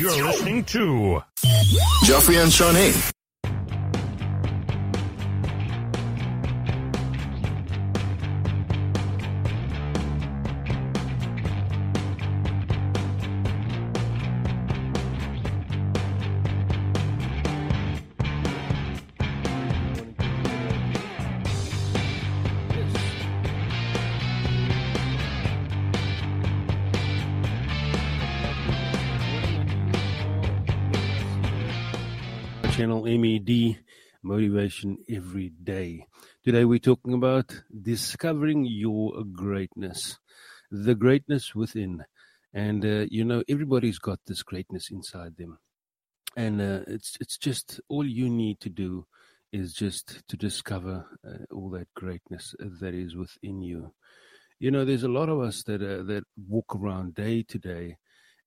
You're listening to Joffrey and Shawnee. Motivation Every Day. Today we're talking about discovering your greatness, the greatness within. And uh, you know, everybody's got this greatness inside them. And uh, it's it's just all you need to do is just to discover uh, all that greatness that is within you. You know, there's a lot of us that uh, that walk around day to day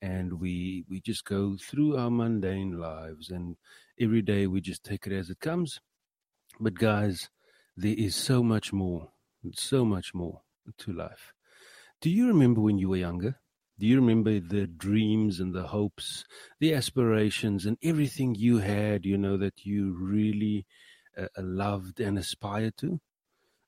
and we we just go through our mundane lives and every day we just take it as it comes but guys there is so much more so much more to life do you remember when you were younger do you remember the dreams and the hopes the aspirations and everything you had you know that you really uh, loved and aspired to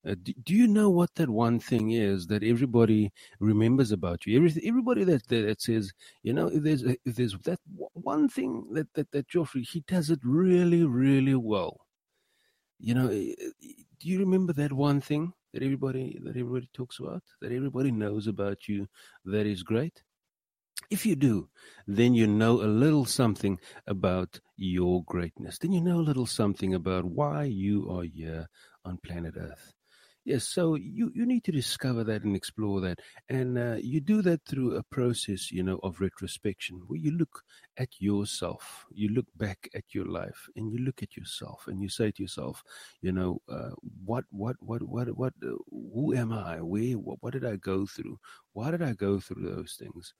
uh, do, do, you know what that one thing is that everybody remembers about you? Every, everybody that, that, that says, you know, if there's if there's that one thing that, that that Joffrey he does it really really well. You know, eh, eh, do you remember that one thing that everybody that everybody talks about that everybody knows about you that is great? If you do, then you know a little something about your greatness. Then you know a little something about why you are here on planet Earth. Yes, so you, you need to discover that and explore that. And uh, you do that through a process, you know, of retrospection, where you look at yourself, you look back at your life, and you look at yourself, and you say to yourself, you know, uh, what, what, what, what, what, uh, who am I? Where, what, what did I go through? Why did I go through those things?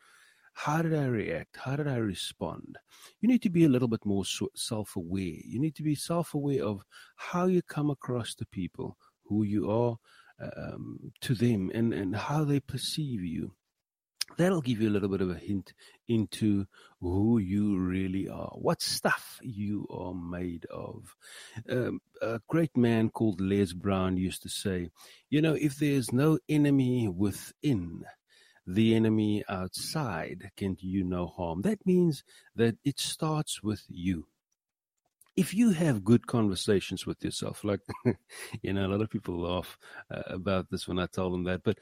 How did I react? How did I respond? You need to be a little bit more self aware. You need to be self aware of how you come across to people who you are um, to them and, and how they perceive you. That'll give you a little bit of a hint into who you really are, what stuff you are made of. Um, a great man called Les Brown used to say, You know, if there's no enemy within, the enemy outside can do you no harm. That means that it starts with you if you have good conversations with yourself, like, you know, a lot of people laugh uh, about this when I tell them that, but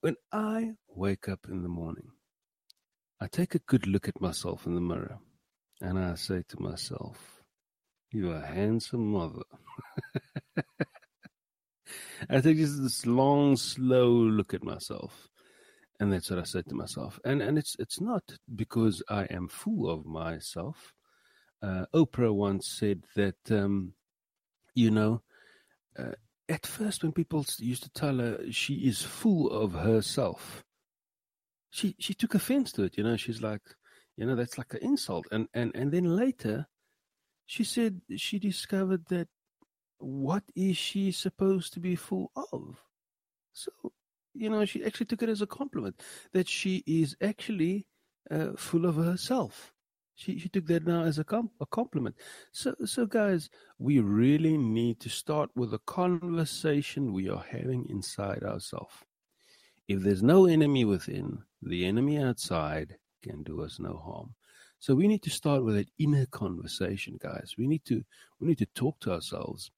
when I wake up in the morning, I take a good look at myself in the mirror and I say to myself, You're a handsome mother. I take just this long, slow look at myself. And that's what I said to myself. And and it's it's not because I am full of myself uh, Oprah once said that, um, you know, uh, at first when people used to tell her she is full of herself, she she took offense to it. You know, she's like, you know, that's like an insult. And and and then later, she said she discovered that what is she supposed to be full of? So, you know, she actually took it as a compliment that she is actually uh, full of herself. She, she took that now as a, com- a compliment. So, so guys, we really need to start with a conversation we are having inside ourselves. If there's no enemy within, the enemy outside can do us no harm. So we need to start with an inner conversation, guys. We need to we need to talk to ourselves.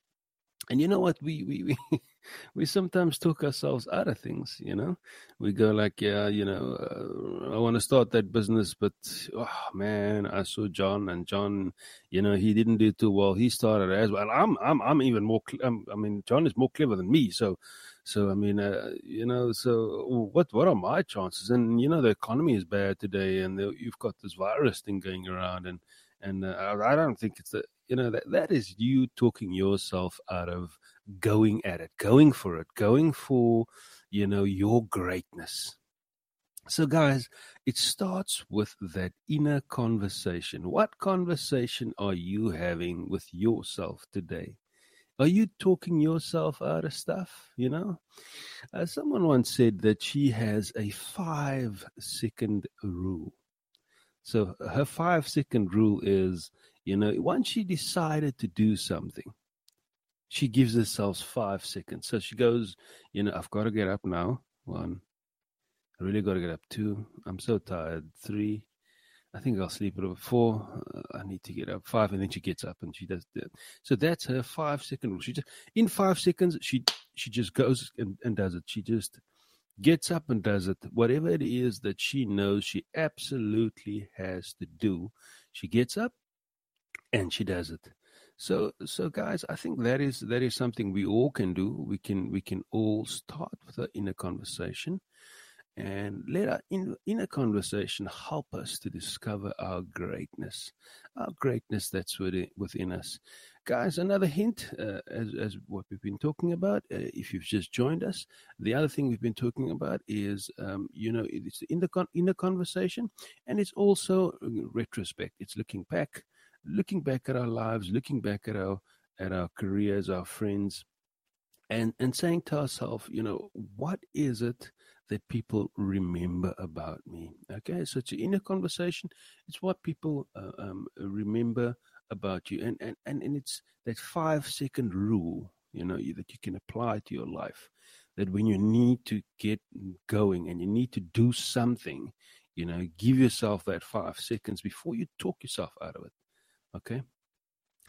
And you know what? We we, we we sometimes talk ourselves out of things, you know. We go like, yeah, you know, uh, I want to start that business, but oh man, I saw John, and John, you know, he didn't do too well. He started as well. I'm, I'm, I'm even more. I'm, I mean, John is more clever than me, so, so I mean, uh, you know, so what, what are my chances? And you know, the economy is bad today, and the, you've got this virus thing going around, and and uh, I don't think it's a, you know, that that is you talking yourself out of going at it, going for it, going for, you know, your greatness. So, guys, it starts with that inner conversation. What conversation are you having with yourself today? Are you talking yourself out of stuff? You know, uh, someone once said that she has a five second rule. So her five second rule is, you know, once she decided to do something, she gives herself five seconds. So she goes, you know, I've got to get up now. One, I really got to get up. Two, I'm so tired. Three, I think I'll sleep at over four. Uh, I need to get up. Five, and then she gets up and she does that. So that's her five second rule. She just in five seconds, she she just goes and, and does it. She just gets up and does it. Whatever it is that she knows she absolutely has to do, she gets up and she does it. So, so guys, I think that is that is something we all can do. We can we can all start with an inner conversation, and let our in, inner conversation help us to discover our greatness, our greatness that's within, within us. Guys, another hint, uh, as, as what we've been talking about, uh, if you've just joined us, the other thing we've been talking about is, um, you know, it's in the con- inner conversation, and it's also retrospect. It's looking back, looking back at our lives, looking back at our at our careers, our friends, and and saying to ourselves, you know, what is it that people remember about me? Okay, so it's an inner conversation. It's what people uh, um, remember about you, and and and, and it's that five second rule, you know, that you can apply to your life. That when you need to get going and you need to do something, you know, give yourself that five seconds before you talk yourself out of it. Okay.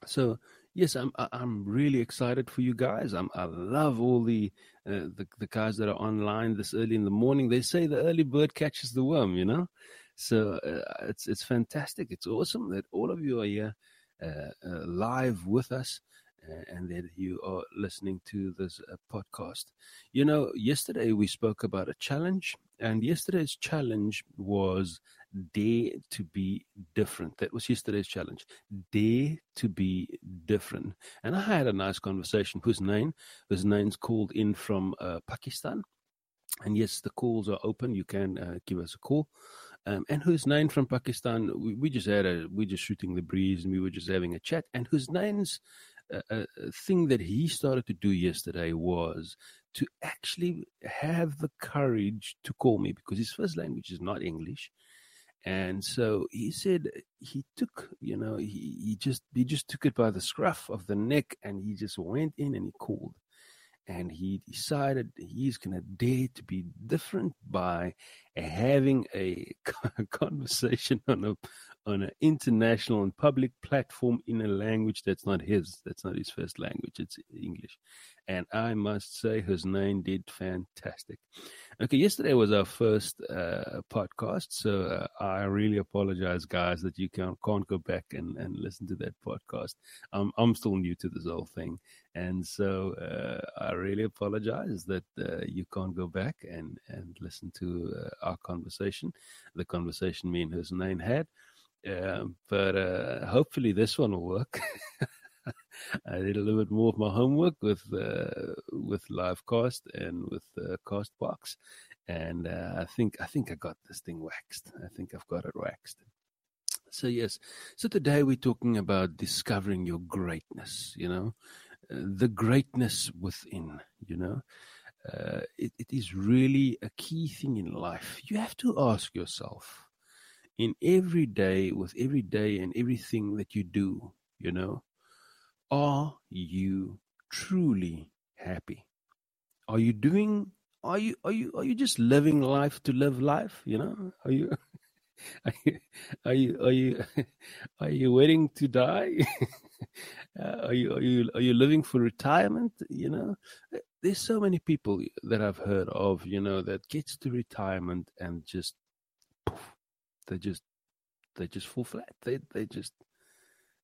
So yes, I'm I'm really excited for you guys. I'm I love all the uh, the the guys that are online this early in the morning. They say the early bird catches the worm, you know. So uh, it's it's fantastic. It's awesome that all of you are here uh, uh live with us and that you are listening to this uh, podcast. You know, yesterday we spoke about a challenge, and yesterday's challenge was dare to be different. That was yesterday's challenge. Dare to be different. And I had a nice conversation with Nain. His name's called in from uh, Pakistan. And yes, the calls are open. You can uh, give us a call. Um, and Husnain from Pakistan, we, we, just had a, we just shooting the breeze and we were just having a chat. And Husnain's uh, uh, thing that he started to do yesterday was to actually have the courage to call me because his first language is not English. And so he said he took, you know, he, he just he just took it by the scruff of the neck and he just went in and he called. And he decided he's to dare to be different by having a conversation on a on an international and public platform in a language that's not his. That's not his first language. It's English. And I must say, Husnain did fantastic. Okay, yesterday was our first uh, podcast, so uh, I really apologize, guys, that you can't, can't go back and, and listen to that podcast. I'm I'm still new to this whole thing, and so uh, I really apologize that uh, you can't go back and and listen to uh, our conversation, the conversation me and Husnain had. Um, but uh, hopefully this one will work. I did a little bit more of my homework with uh, with Livecast and with uh, Castbox, and uh, I think I think I got this thing waxed. I think I've got it waxed. So yes, so today we're talking about discovering your greatness. You know, uh, the greatness within. You know, uh, it, it is really a key thing in life. You have to ask yourself in every day, with every day and everything that you do, you know, are you truly happy? Are you doing are you are you are you just living life to live life, you know? Are you are you are you are you, are you waiting to die? uh, are you are you are you living for retirement? You know, there's so many people that I've heard of, you know, that gets to retirement and just poof, they just they just fall flat. They they just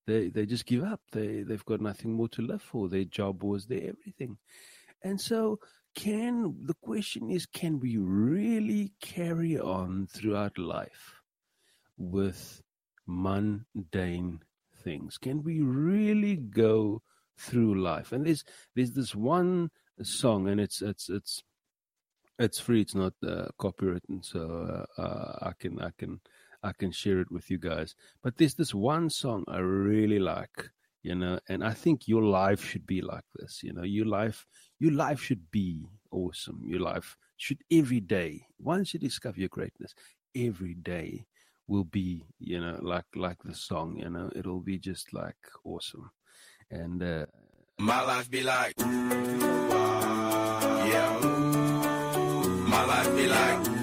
they they just give up. They they've got nothing more to live for. Their job was their everything, and so can the question is can we really carry on throughout life with mundane things? Can we really go through life? And there's there's this one song, and it's it's it's it's free. It's not uh, copywritten, so uh, uh, I can I can I can share it with you guys. But there's this one song I really like, you know, and I think your life should be like this. You know, your life your life should be awesome. Your life should every day, once you discover your greatness, every day will be you know like like the song you know it'll be just like awesome and uh my life be like, ooh, ah, yeah, ooh, my life be like.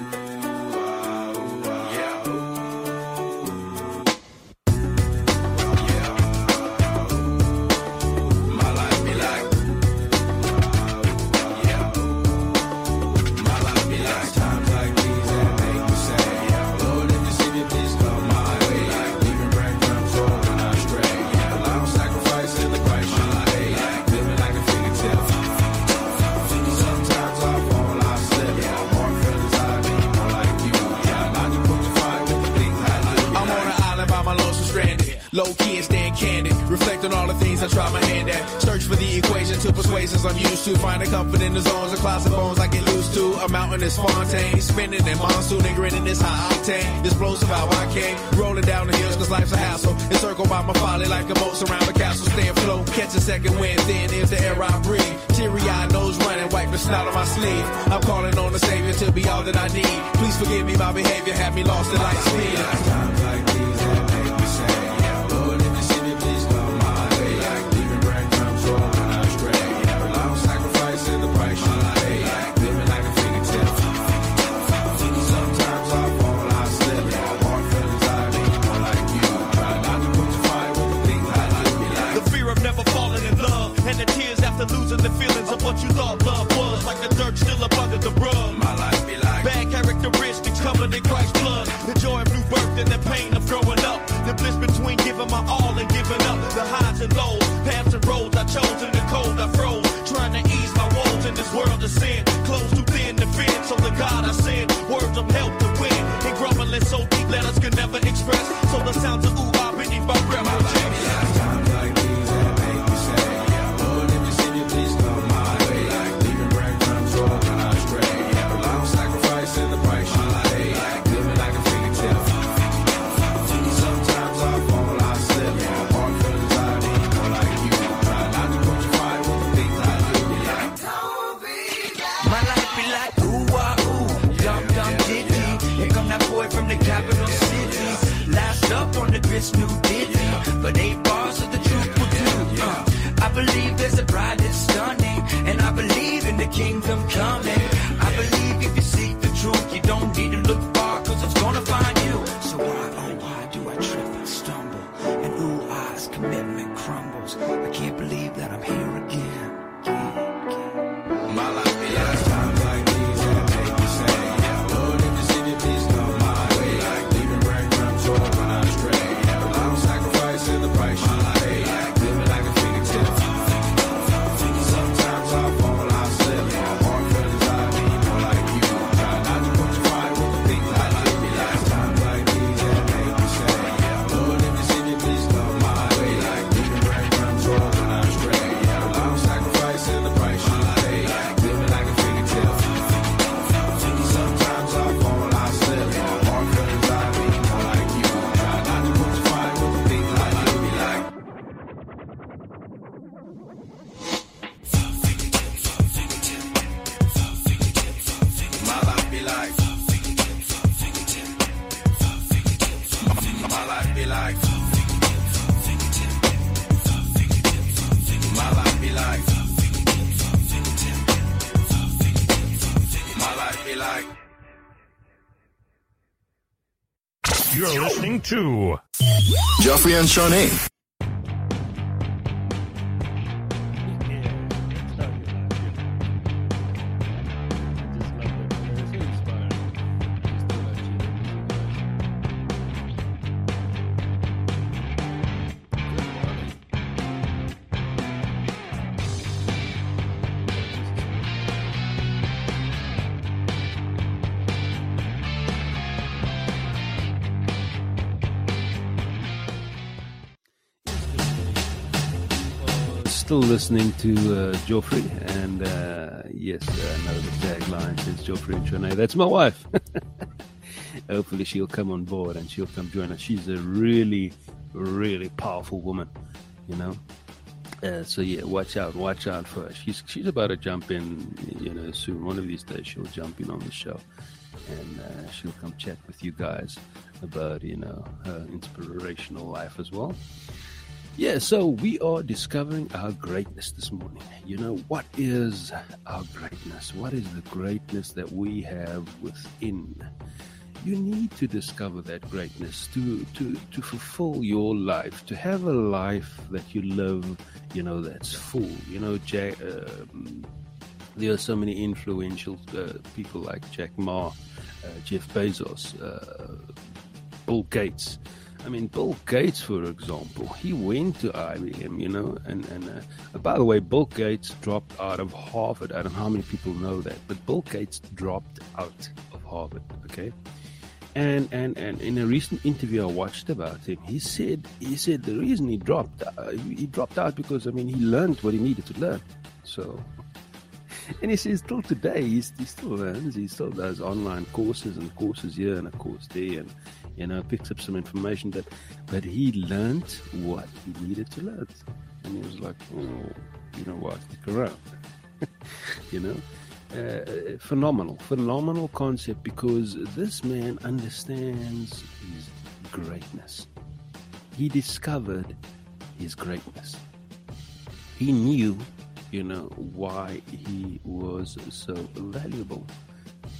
places I'm used to. Finding comfort in the zones of closet bones I get loose to. A mountain is Fontaine, spinning in monsoon and grinning is high octane. Explosive how I came, rolling down the hills cause life's a hassle. Encircled by my folly like a moat surround a castle. Stay afloat, catch a second wind, then is the air I breathe. Teary eyed nose running, wipe the snout on my sleeve. I'm calling on the savior to be all that I need. Please forgive me my behavior, had me lost at light speed. search but they fall, of the truth will do. Uh, I believe there's a bride that's stunning, and I believe in the kingdom coming. two. Jeffrey and Shawnee. still listening to uh, Joffrey, and uh, yes, uh, I know the tagline is Joffrey and Trinae. That's my wife. Hopefully, she'll come on board and she'll come join us. She's a really, really powerful woman, you know. Uh, so yeah, watch out, watch out for her. She's she's about to jump in, you know, soon. One of these days, she'll jump in on the show, and uh, she'll come chat with you guys about you know her inspirational life as well. Yeah, so we are discovering our greatness this morning. You know, what is our greatness? What is the greatness that we have within? You need to discover that greatness to, to, to fulfill your life, to have a life that you live, you know, that's full. You know, Jack, um, there are so many influential uh, people like Jack Ma, uh, Jeff Bezos, uh, Bill Gates. I mean, Bill Gates, for example, he went to IBM, you know, and and uh, by the way, Bill Gates dropped out of Harvard. I don't know how many people know that, but Bill Gates dropped out of Harvard. Okay, and and and in a recent interview I watched about him, he said he said the reason he dropped uh, he dropped out because I mean he learned what he needed to learn. So and he says still today he still learns he still does online courses and courses here and a course there and you know picks up some information but but he learned what he needed to learn. And he was like oh you know what? Stick around. You know? Uh, phenomenal phenomenal concept because this man understands his greatness. He discovered his greatness. He knew you know, why he was so valuable.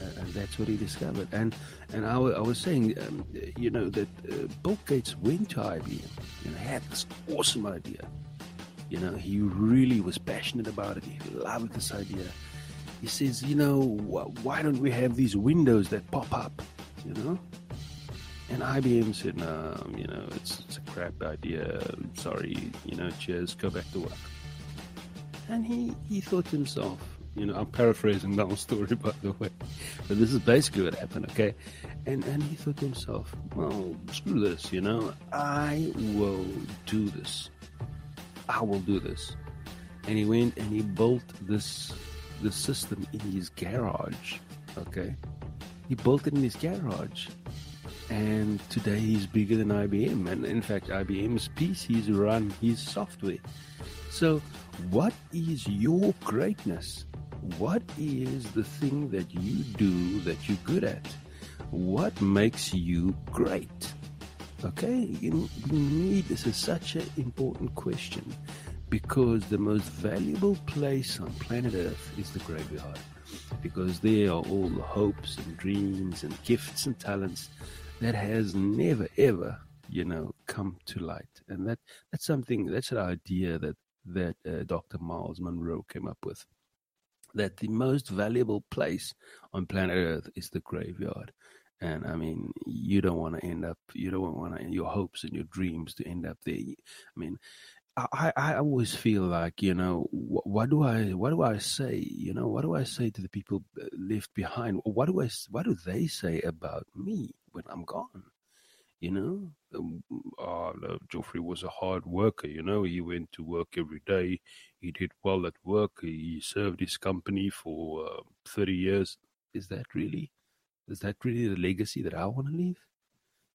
And that's what he discovered. And and I, I was saying, um, you know, that uh, Bill Gates went to IBM and had this awesome idea. You know, he really was passionate about it. He loved this idea. He says, you know, wh- why don't we have these windows that pop up? You know, and IBM said, no, you know, it's, it's a crap idea. Sorry, you know, cheers, go back to work. And he, he thought to himself, you know, I'm paraphrasing the whole story, by the way, but this is basically what happened, okay? And and he thought to himself, well, screw this, you know, I will do this. I will do this. And he went and he built this this system in his garage, okay? He built it in his garage. And today he's bigger than IBM. And in fact, IBM's PCs run his software. So, what is your greatness? What is the thing that you do that you're good at? What makes you great? Okay, you, need this is such an important question because the most valuable place on planet Earth is the graveyard because there are all the hopes and dreams and gifts and talents that has never ever you know come to light and that that's something that's an idea that that uh, Dr. Myles Munroe came up with. That the most valuable place on planet Earth is the graveyard. And I mean, you don't want to end up, you don't want to, your hopes and your dreams to end up there. I mean, I, I always feel like, you know, what, what do I, what do I say? You know, what do I say to the people uh, left behind? What do I, what do they say about me when I'm gone? You know, um, uh, Geoffrey was a hard worker. You know, he went to work every day. He did well at work. He served his company for uh, thirty years. Is that really? Is that really the legacy that I want to leave?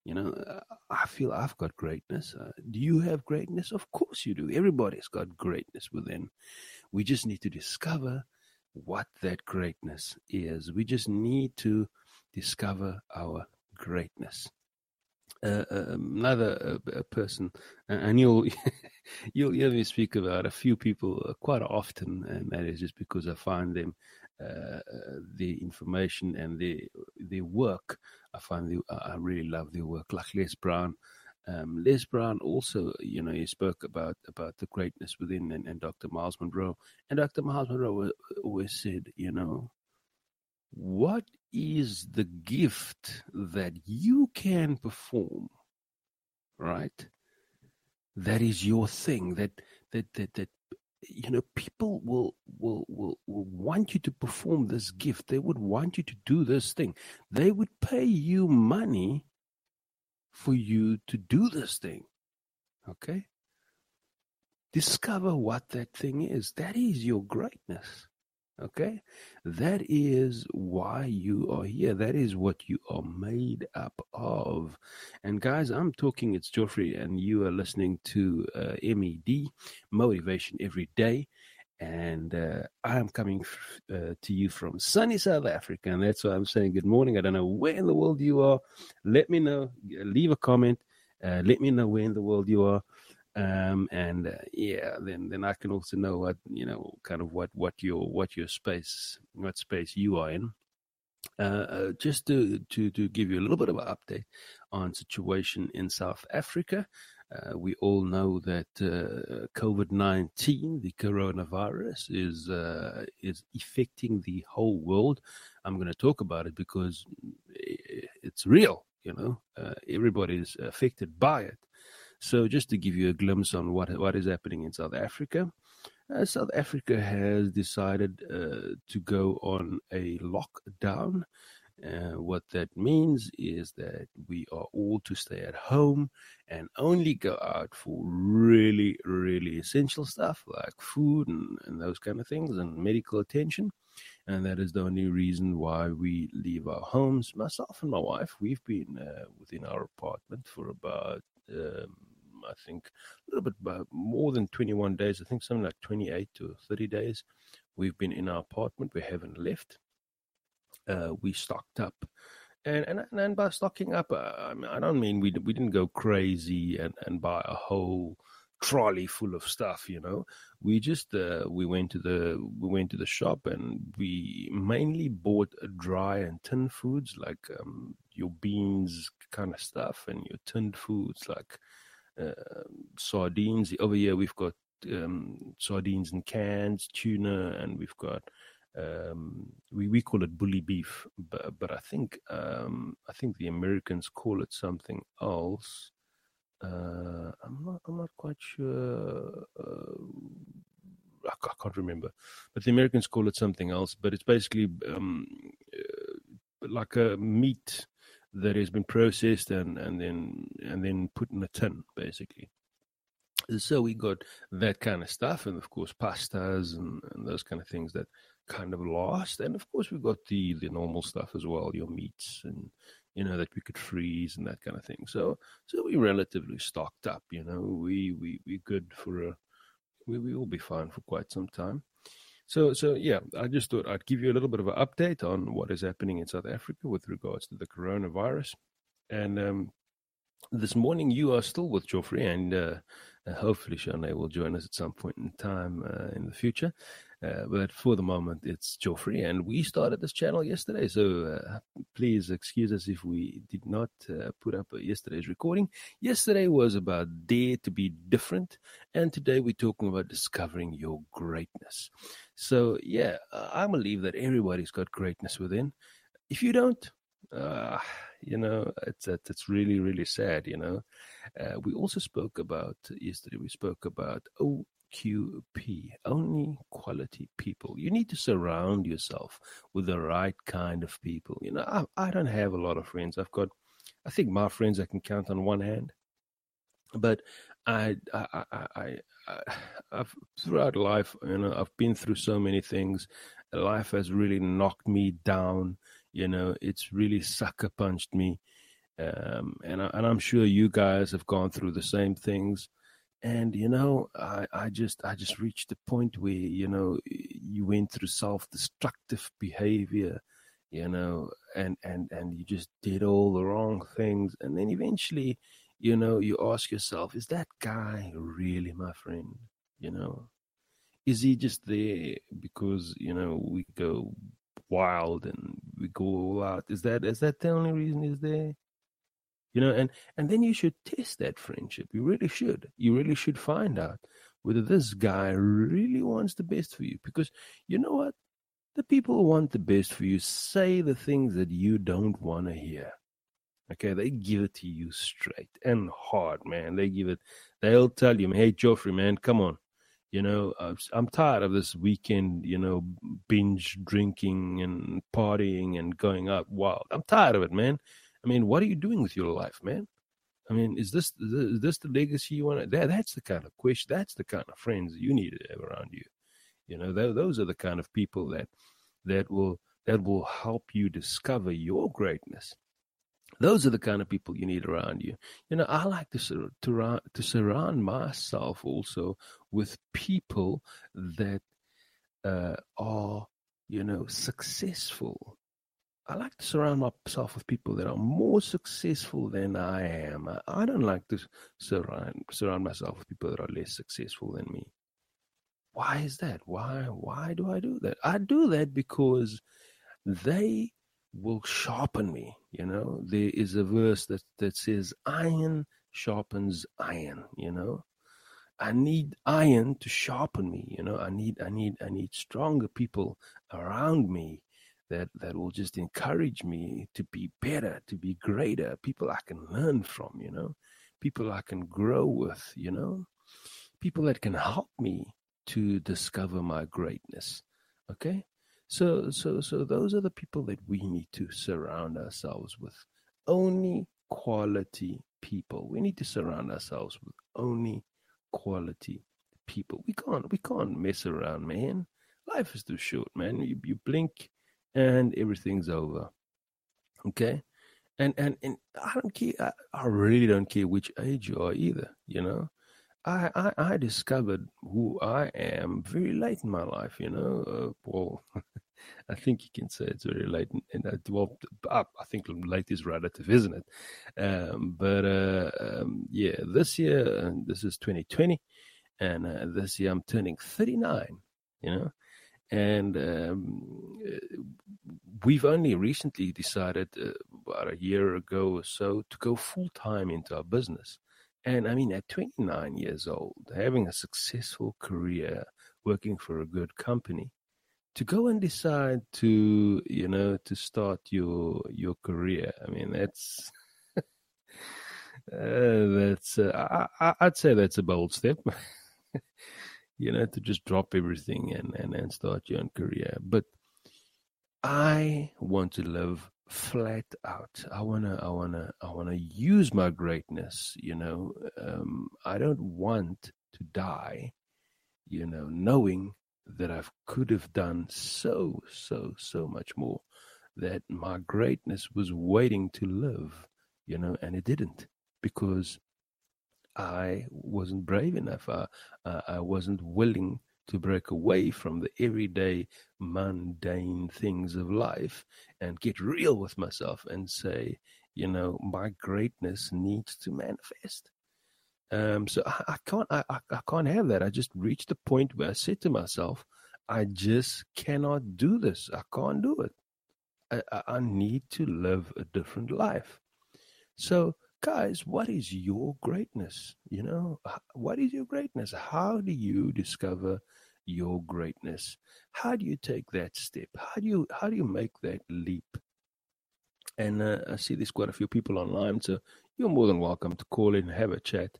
You know, I feel I've got greatness. Uh, do you have greatness? Of course you do. Everybody's got greatness within. We just need to discover what that greatness is. We just need to discover our greatness another uh, person, and you'll you'll hear me speak about a few people uh, quite often, and that is just because I find them uh, the information and the their work. I find the, I really love their work, like Les Brown. Um, Les Brown also, you know, he spoke about about the greatness within, and, and Dr. Myles Munroe, and Dr. Myles Munroe always said, you know, what is the gift that you can perform right? That is your thing that that that that you know people will will will will want you to perform this gift. They would want you to do this thing. They would pay you money for you to do this thing okay? Discover what that thing is. That is your greatness Okay? That is why you are here. That is what you are made up of. And guys, I'm talking, it's Geoffrey, and you are listening to uh, MED, Motivation Every Day. And uh, I am coming f- uh, to you from sunny South Africa. And that's why I'm saying good morning. I don't know where in the world you are. Let me know. Leave a comment. Uh, let me know where in the world you are. Um, and uh, yeah, then then I can also know what you know, kind of what what your what your space what space you are in. Uh, uh, just to, to to give you a little bit of an update on situation in South Africa. Uh, we all know that uh, COVID nineteen, the coronavirus, is uh, is affecting the whole world. I'm going to talk about it because it's real. You know, uh, everybody is affected by it. So, just to give you a glimpse on what what is happening in South Africa, uh, South Africa has decided uh, to go on a lockdown. Uh, what that means is that we are all to stay at home and only go out for really, really essential stuff like food and, and those kind of things and medical attention. And that is the only reason why we leave our homes. Myself and my wife, we've been uh, within our apartment for about um, I think a little bit more than 21 days. I think something like 28 to 30 days. We've been in our apartment. We haven't left. Uh, we stocked up. And, and and by stocking up, uh, I, don't mean we we didn't go crazy and, and buy a whole trolley full of stuff. You know, we just uh, we went to the we went to the shop and we mainly bought dry and tin foods like um, your beans kind of stuff and your tinned foods like sardines. Over here, we've got um, sardines in cans, tuna, and we've got um, we we call it bully beef, but but I think um, I think the Americans call it something else. Uh, I'm not I'm not quite sure. Uh, I, I can't remember, but the Americans call it something else. But it's basically um, uh, like a meat that has been processed and, and then and then put in a tin basically. So we got that kind of stuff and of course pastas and, and those kind of things that kind of lost and of course we got the the normal stuff as well your meats and you know that we could freeze and that kind of thing. So so we relatively stocked up you know. We we we good for a we, we will be fine for quite some time so, so yeah, I just thought I'd give you a little bit of an update on what is happening in South Africa with regards to the coronavirus. And um, this morning, you are still with Geoffrey, and uh, hopefully, Shanae will join us at some point in time uh, in the future. Uh, but for the moment, it's Geoffrey, and we started this channel yesterday. So uh, please excuse us if we did not uh, put up yesterday's recording. Yesterday was about dare to be different, and today we're talking about discovering your greatness. So yeah, I believe that everybody's got greatness within. If you don't, uh, you know, it's it's really really sad. You know, uh, we also spoke about yesterday. We spoke about oh QP, only quality people. You need to surround yourself with the right kind of people. You know, I, I don't have a lot of friends. I've got, I think my friends I can count on one hand. But I, I, I, I, I've throughout life, you know, I've been through so many things. Life has really knocked me down. You know, it's really sucker punched me. Um, and I, and I'm sure you guys have gone through the same things and you know I, I just i just reached the point where you know you went through self-destructive behavior you know and and and you just did all the wrong things and then eventually you know you ask yourself is that guy really my friend? You know? Is he just there because you know we go wild and we go all out? Is that is that the only reason he's there you know and and then you should test that friendship. You really should. You really should find out whether this guy really wants the best for you. Because you know what? The people who want the best for you say the things that you don't want to hear. Okay? They give it to you straight and hard man. They give it they'll tell you hey geoffrey man come on. You know uh, i'm tired of this weekend you know binge drinking and partying and going out wild. I'm tired of it man I mean, what are you doing with your life, man? I mean, is this is this the legacy you want to? That, that's the kind of question. That's the kind of friends you need to have around you. You know, those are the kind of people that that will that will help you discover your greatness. Those are the kind of people you need around you. You know, I like to to to surround myself also with people that uh, are, you know, successful. I like to surround myself with people that are more successful than I am. I, I don't like to surround surround myself with people that are less successful than me. Why is that? Why why do I do that? I do that because they will sharpen me. You know, there is a verse that, that says, iron sharpens iron, you know. I need iron to sharpen me, you know. I need I need I need stronger people around me that that will just encourage me to be better, to be greater, people I can learn from, you know, people I can grow with, you know, people that can help me to discover my greatness. Okay? So so so those are the people that we need to surround ourselves with. Only quality people. We need to surround ourselves with only quality people. We can't we can't mess around, man. Life is too short, man. You you blink and everything's over. Okay? And and and I don't care I, I really don't care which age you are either, you know. I, I, I discovered who I am very late in my life, you know. Uh, well, I think you can say it's very late, and uh, well, I think late is relative, isn't it? Um, but uh, um, yeah, this year, this is 2020, and uh, this year I'm turning 39, you know, and um, uh, we've only recently decided uh, about a year ago or so to go full time into our business. And I mean, at 29 years old, having a successful career, working for a good company, to go and decide to, you know, to start your your career. I mean, that's uh, that's uh, I, I'd say that's a bold step. you know, to just drop everything and, and and start your own career. But I want to live flat out. I wanna, I wanna, I wanna use my greatness. You know, um, I don't want to die. You know, knowing that I could have done so, so, so much more. That my greatness was waiting to live. You know, and it didn't because I wasn't brave enough. I, uh, I wasn't willing to break away from the everyday mundane things of life and get real with myself and say, you know, my greatness needs to manifest. Um, so I, I can't, I, I can't have that. I just reached the point where I said to myself, I just cannot do this. I can't do it. I, I need to live a different life. So guys, what is your greatness? You know, what is your greatness? How do you discover your greatness? How do you take that step? How do you how do you make that leap? And uh, I see there's quite a few people online, so you're more than welcome to call in, have a chat.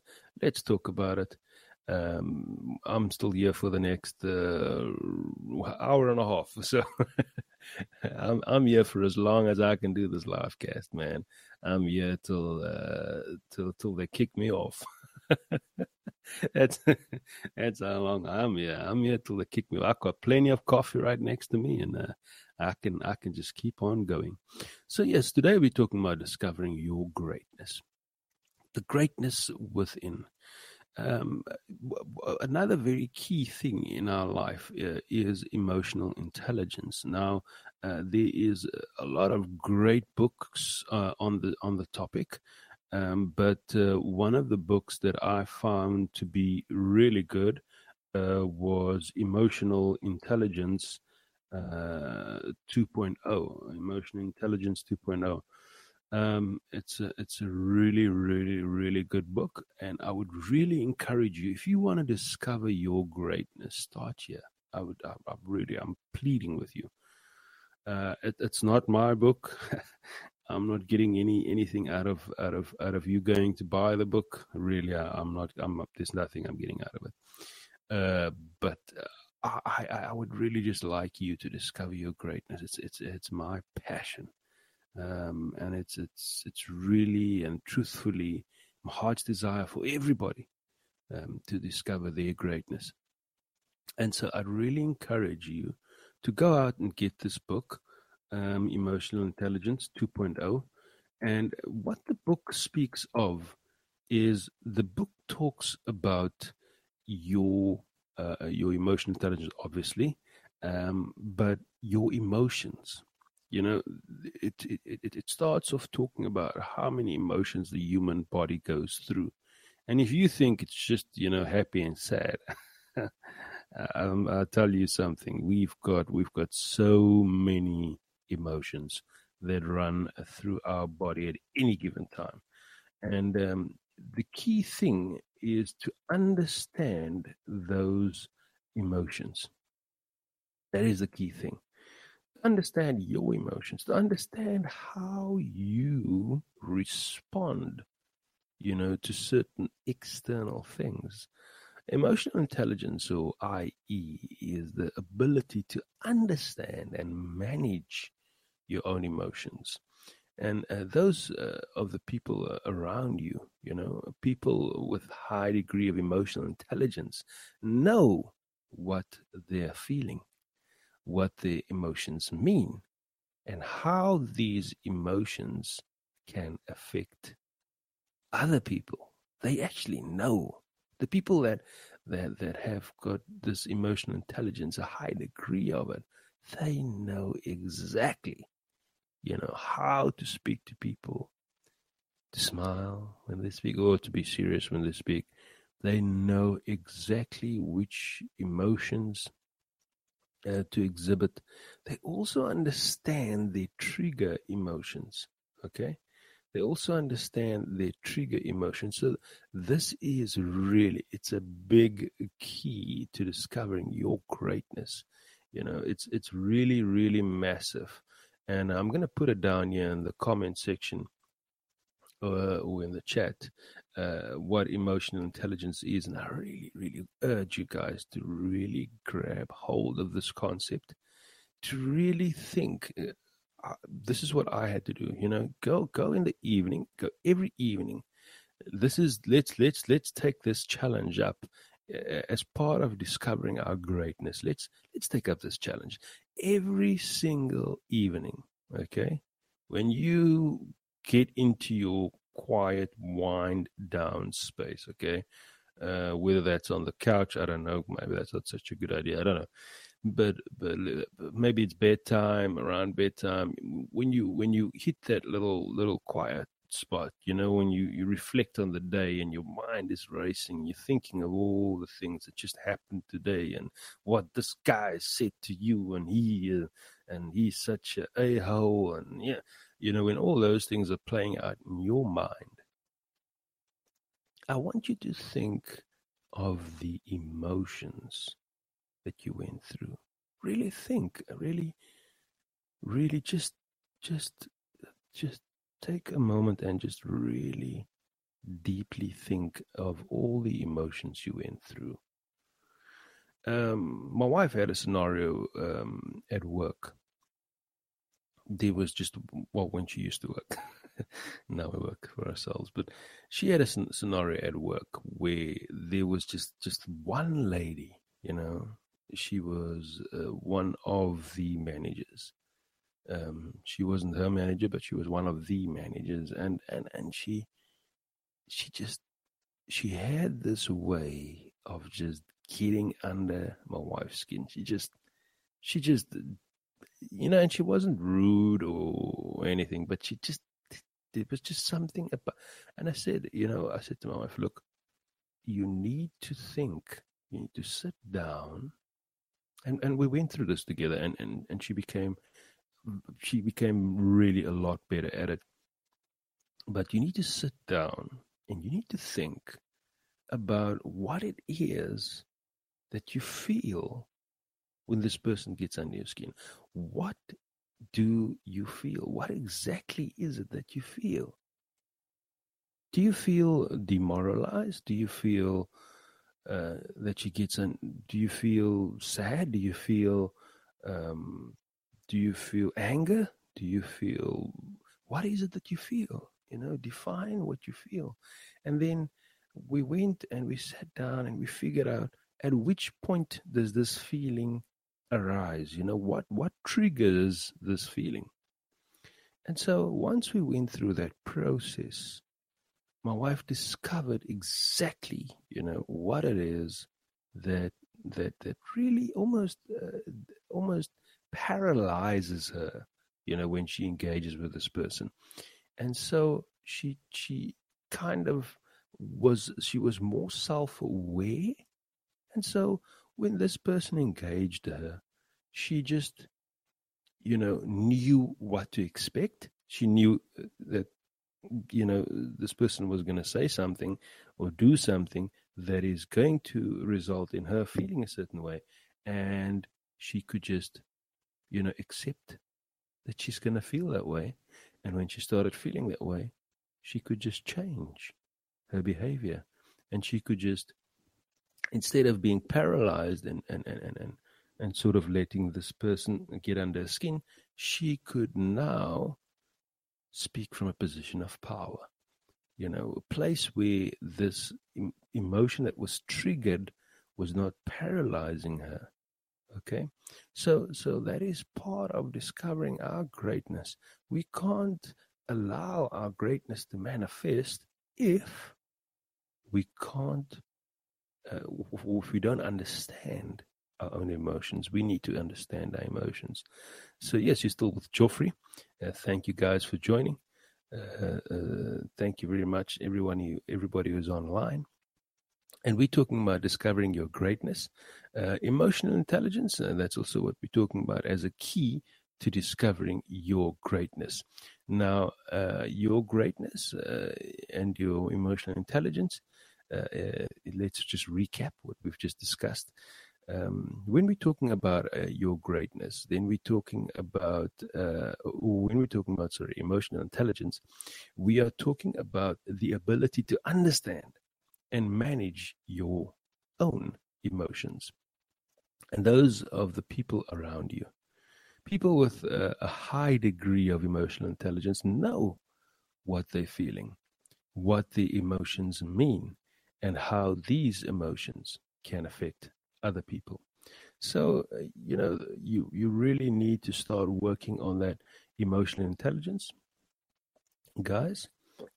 Let's talk about it. Um, I'm still here for the next uh, hour and a half, so I'm I'm here for as long as I can do this live cast, man. I'm here till uh, till till they kick me off. that's that's how long I'm here. I'm here till they kick me. I've got plenty of coffee right next to me, and uh, I can I can just keep on going. So yes, today we're talking about discovering your greatness, the greatness within. Um, another very key thing in our life uh, is emotional intelligence. Now, uh, there is a lot of great books uh, on the on the topic. Um, but uh, one of the books that I found to be really good uh, was Emotional Intelligence uh, 2.0. Emotional Intelligence 2.0. Um, it's a it's a really really really good book, and I would really encourage you if you want to discover your greatness, start here. I would I, I really I'm pleading with you. Uh, it, it's not my book. I'm not getting any anything out of out of out of you going to buy the book. Really, I, am not. I'm there's nothing I'm getting out of it. Uh, but uh, I, I would really just like you to discover your greatness. It's it's it's my passion, um, and it's it's it's really and truthfully my heart's desire for everybody um, to discover their greatness. And so I'd really encourage you to go out and get this book um, Emotional Intelligence 2.0. And what the book speaks of is the book talks about your uh, your emotional intelligence, obviously, um, but your emotions. You know, it, it it starts off talking about how many emotions the human body goes through, and if you think it's just you know happy and sad, um, I'll tell you something. We've got we've got so many emotions that run through our body at any given time, and um, the key thing is to understand those emotions. That is the key thing. Understand your emotions, to understand how you respond, you know, to certain external things. Emotional intelligence, or IE, is the ability to understand and manage your own emotions. And uh, those uh, of the people uh, around you, you know, people with high degree of emotional intelligence, know what they're feeling, what the emotions mean, and how these emotions can affect other people. They actually know the people that that that have got this emotional intelligence, a high degree of it, they know exactly, you know, how to speak to people, to smile when they speak, or to be serious when they speak. They know exactly which emotions uh, to exhibit. They also understand the trigger emotions. Okay, they also understand their trigger emotions. So this is really it's a big key to discovering your greatness. You know, it's it's really really massive. And I'm going to put it down here in the comment section uh, or in the chat uh, what emotional intelligence is. And I really, really urge you guys to really grab hold of this concept, to really think. Uh, uh, this is what I had to do. You know, go go in the evening, go every evening. This is let's let's let's take this challenge up uh, as part of discovering our greatness. Let's let's take up this challenge every single evening. Okay, when you get into your quiet wind down space. Okay, uh, whether that's on the couch, I don't know. Maybe that's not such a good idea. I don't know but but maybe it's bedtime around bedtime when you when you hit that little little quiet spot you know when you you reflect on the day and your mind is racing you're thinking of all the things that just happened today and what this guy said to you and he uh, and he's such a a-hole and yeah you know when all those things are playing out in your mind i want you to think of the emotions that you went through. Really think, really, really just, just, just take a moment and just really deeply think of all the emotions you went through. Um, my wife had a scenario um, at work. There was just, well, when she used to work. now we work for ourselves. But she had a scenario at work where there was just just one lady, you know, she was uh, one of the managers. Um, she wasn't her manager, but she was one of the managers, and and and she she just she had this way of just getting under my wife's skin. She just she just you know, and she wasn't rude or anything, but she just it was just something about. And I said, you know, I said to my wife, look, you need to think. You need to sit down and and we went through this together and and and she became mm, she became really a lot better at it but you need to sit down and you need to think about what it is that you feel when this person gets under your skin what do you feel? What exactly is it that you feel? Do you feel demoralized? Do you feel uh, that she gets in do you feel sad? Do you feel um, do you feel anger? Do you feel what is it that you feel? You know define what you feel. And then we went and we sat down and we figured out at which point does this feeling arise you know what what triggers this feeling? And so once we went through that process my wife discovered exactly, you know, what it is that that that really almost uh, almost paralyzes her you know when she engages with this person. And so she she kind of was she was more self-aware. And so when this person engaged her she just you know knew what to expect. She knew uh, that you know this person was going to say something or do something that is going to result in her feeling a certain way. And she could just you know accept that she's going to feel that way. And when she started feeling that way she could just change her behavior. And she could just instead of being paralyzed and and and and, and, sort of letting this person get under her skin she could now speak from a position of power. You know a place where this emotion that was triggered was not paralyzing her okay? So so that is part of discovering our greatness. We can't allow our greatness to manifest if we can't uh, if we don't understand our own emotions we need to understand our emotions. So yes you're still with joffrey uh, thank you guys for joining. Uh, uh, thank you very much everyone everybody who's online. And we're talking about discovering your greatness. Uh, emotional intelligence and that's also what we're talking about as a key to discovering your greatness. Now uh, your greatness uh, and your emotional intelligence uh, uh, let's just recap what we've just discussed um, when we're talking about uh, your greatness, then we're talking about, uh, when we're talking about, sorry, emotional intelligence, we are talking about the ability to understand and manage your own emotions and those of the people around you. People with uh, a high degree of emotional intelligence know what they're feeling, what the emotions mean, and how these emotions can affect other people. So, uh, you know, you, you really need to start working on that emotional intelligence. Guys,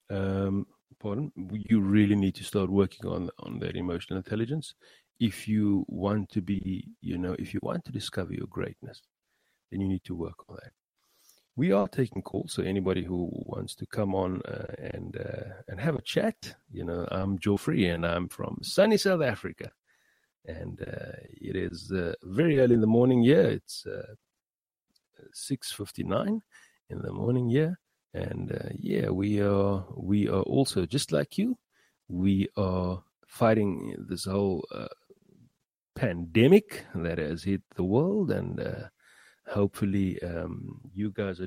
um, pardon, you really need to start working on, on that emotional intelligence if you want to be, you know, if you want to discover your greatness, then you need to work on that. We are taking calls, so anybody who wants to come on uh, and uh, and have a chat, you know, I'm Joffrey and I'm from sunny South Africa and uh, it is uh, very early in the morning here. It's uh, six fifty nine in the morning here, and uh, yeah, we are we are also just like you. We are fighting this whole pandemic that has hit the world, and hopefully um, you guys are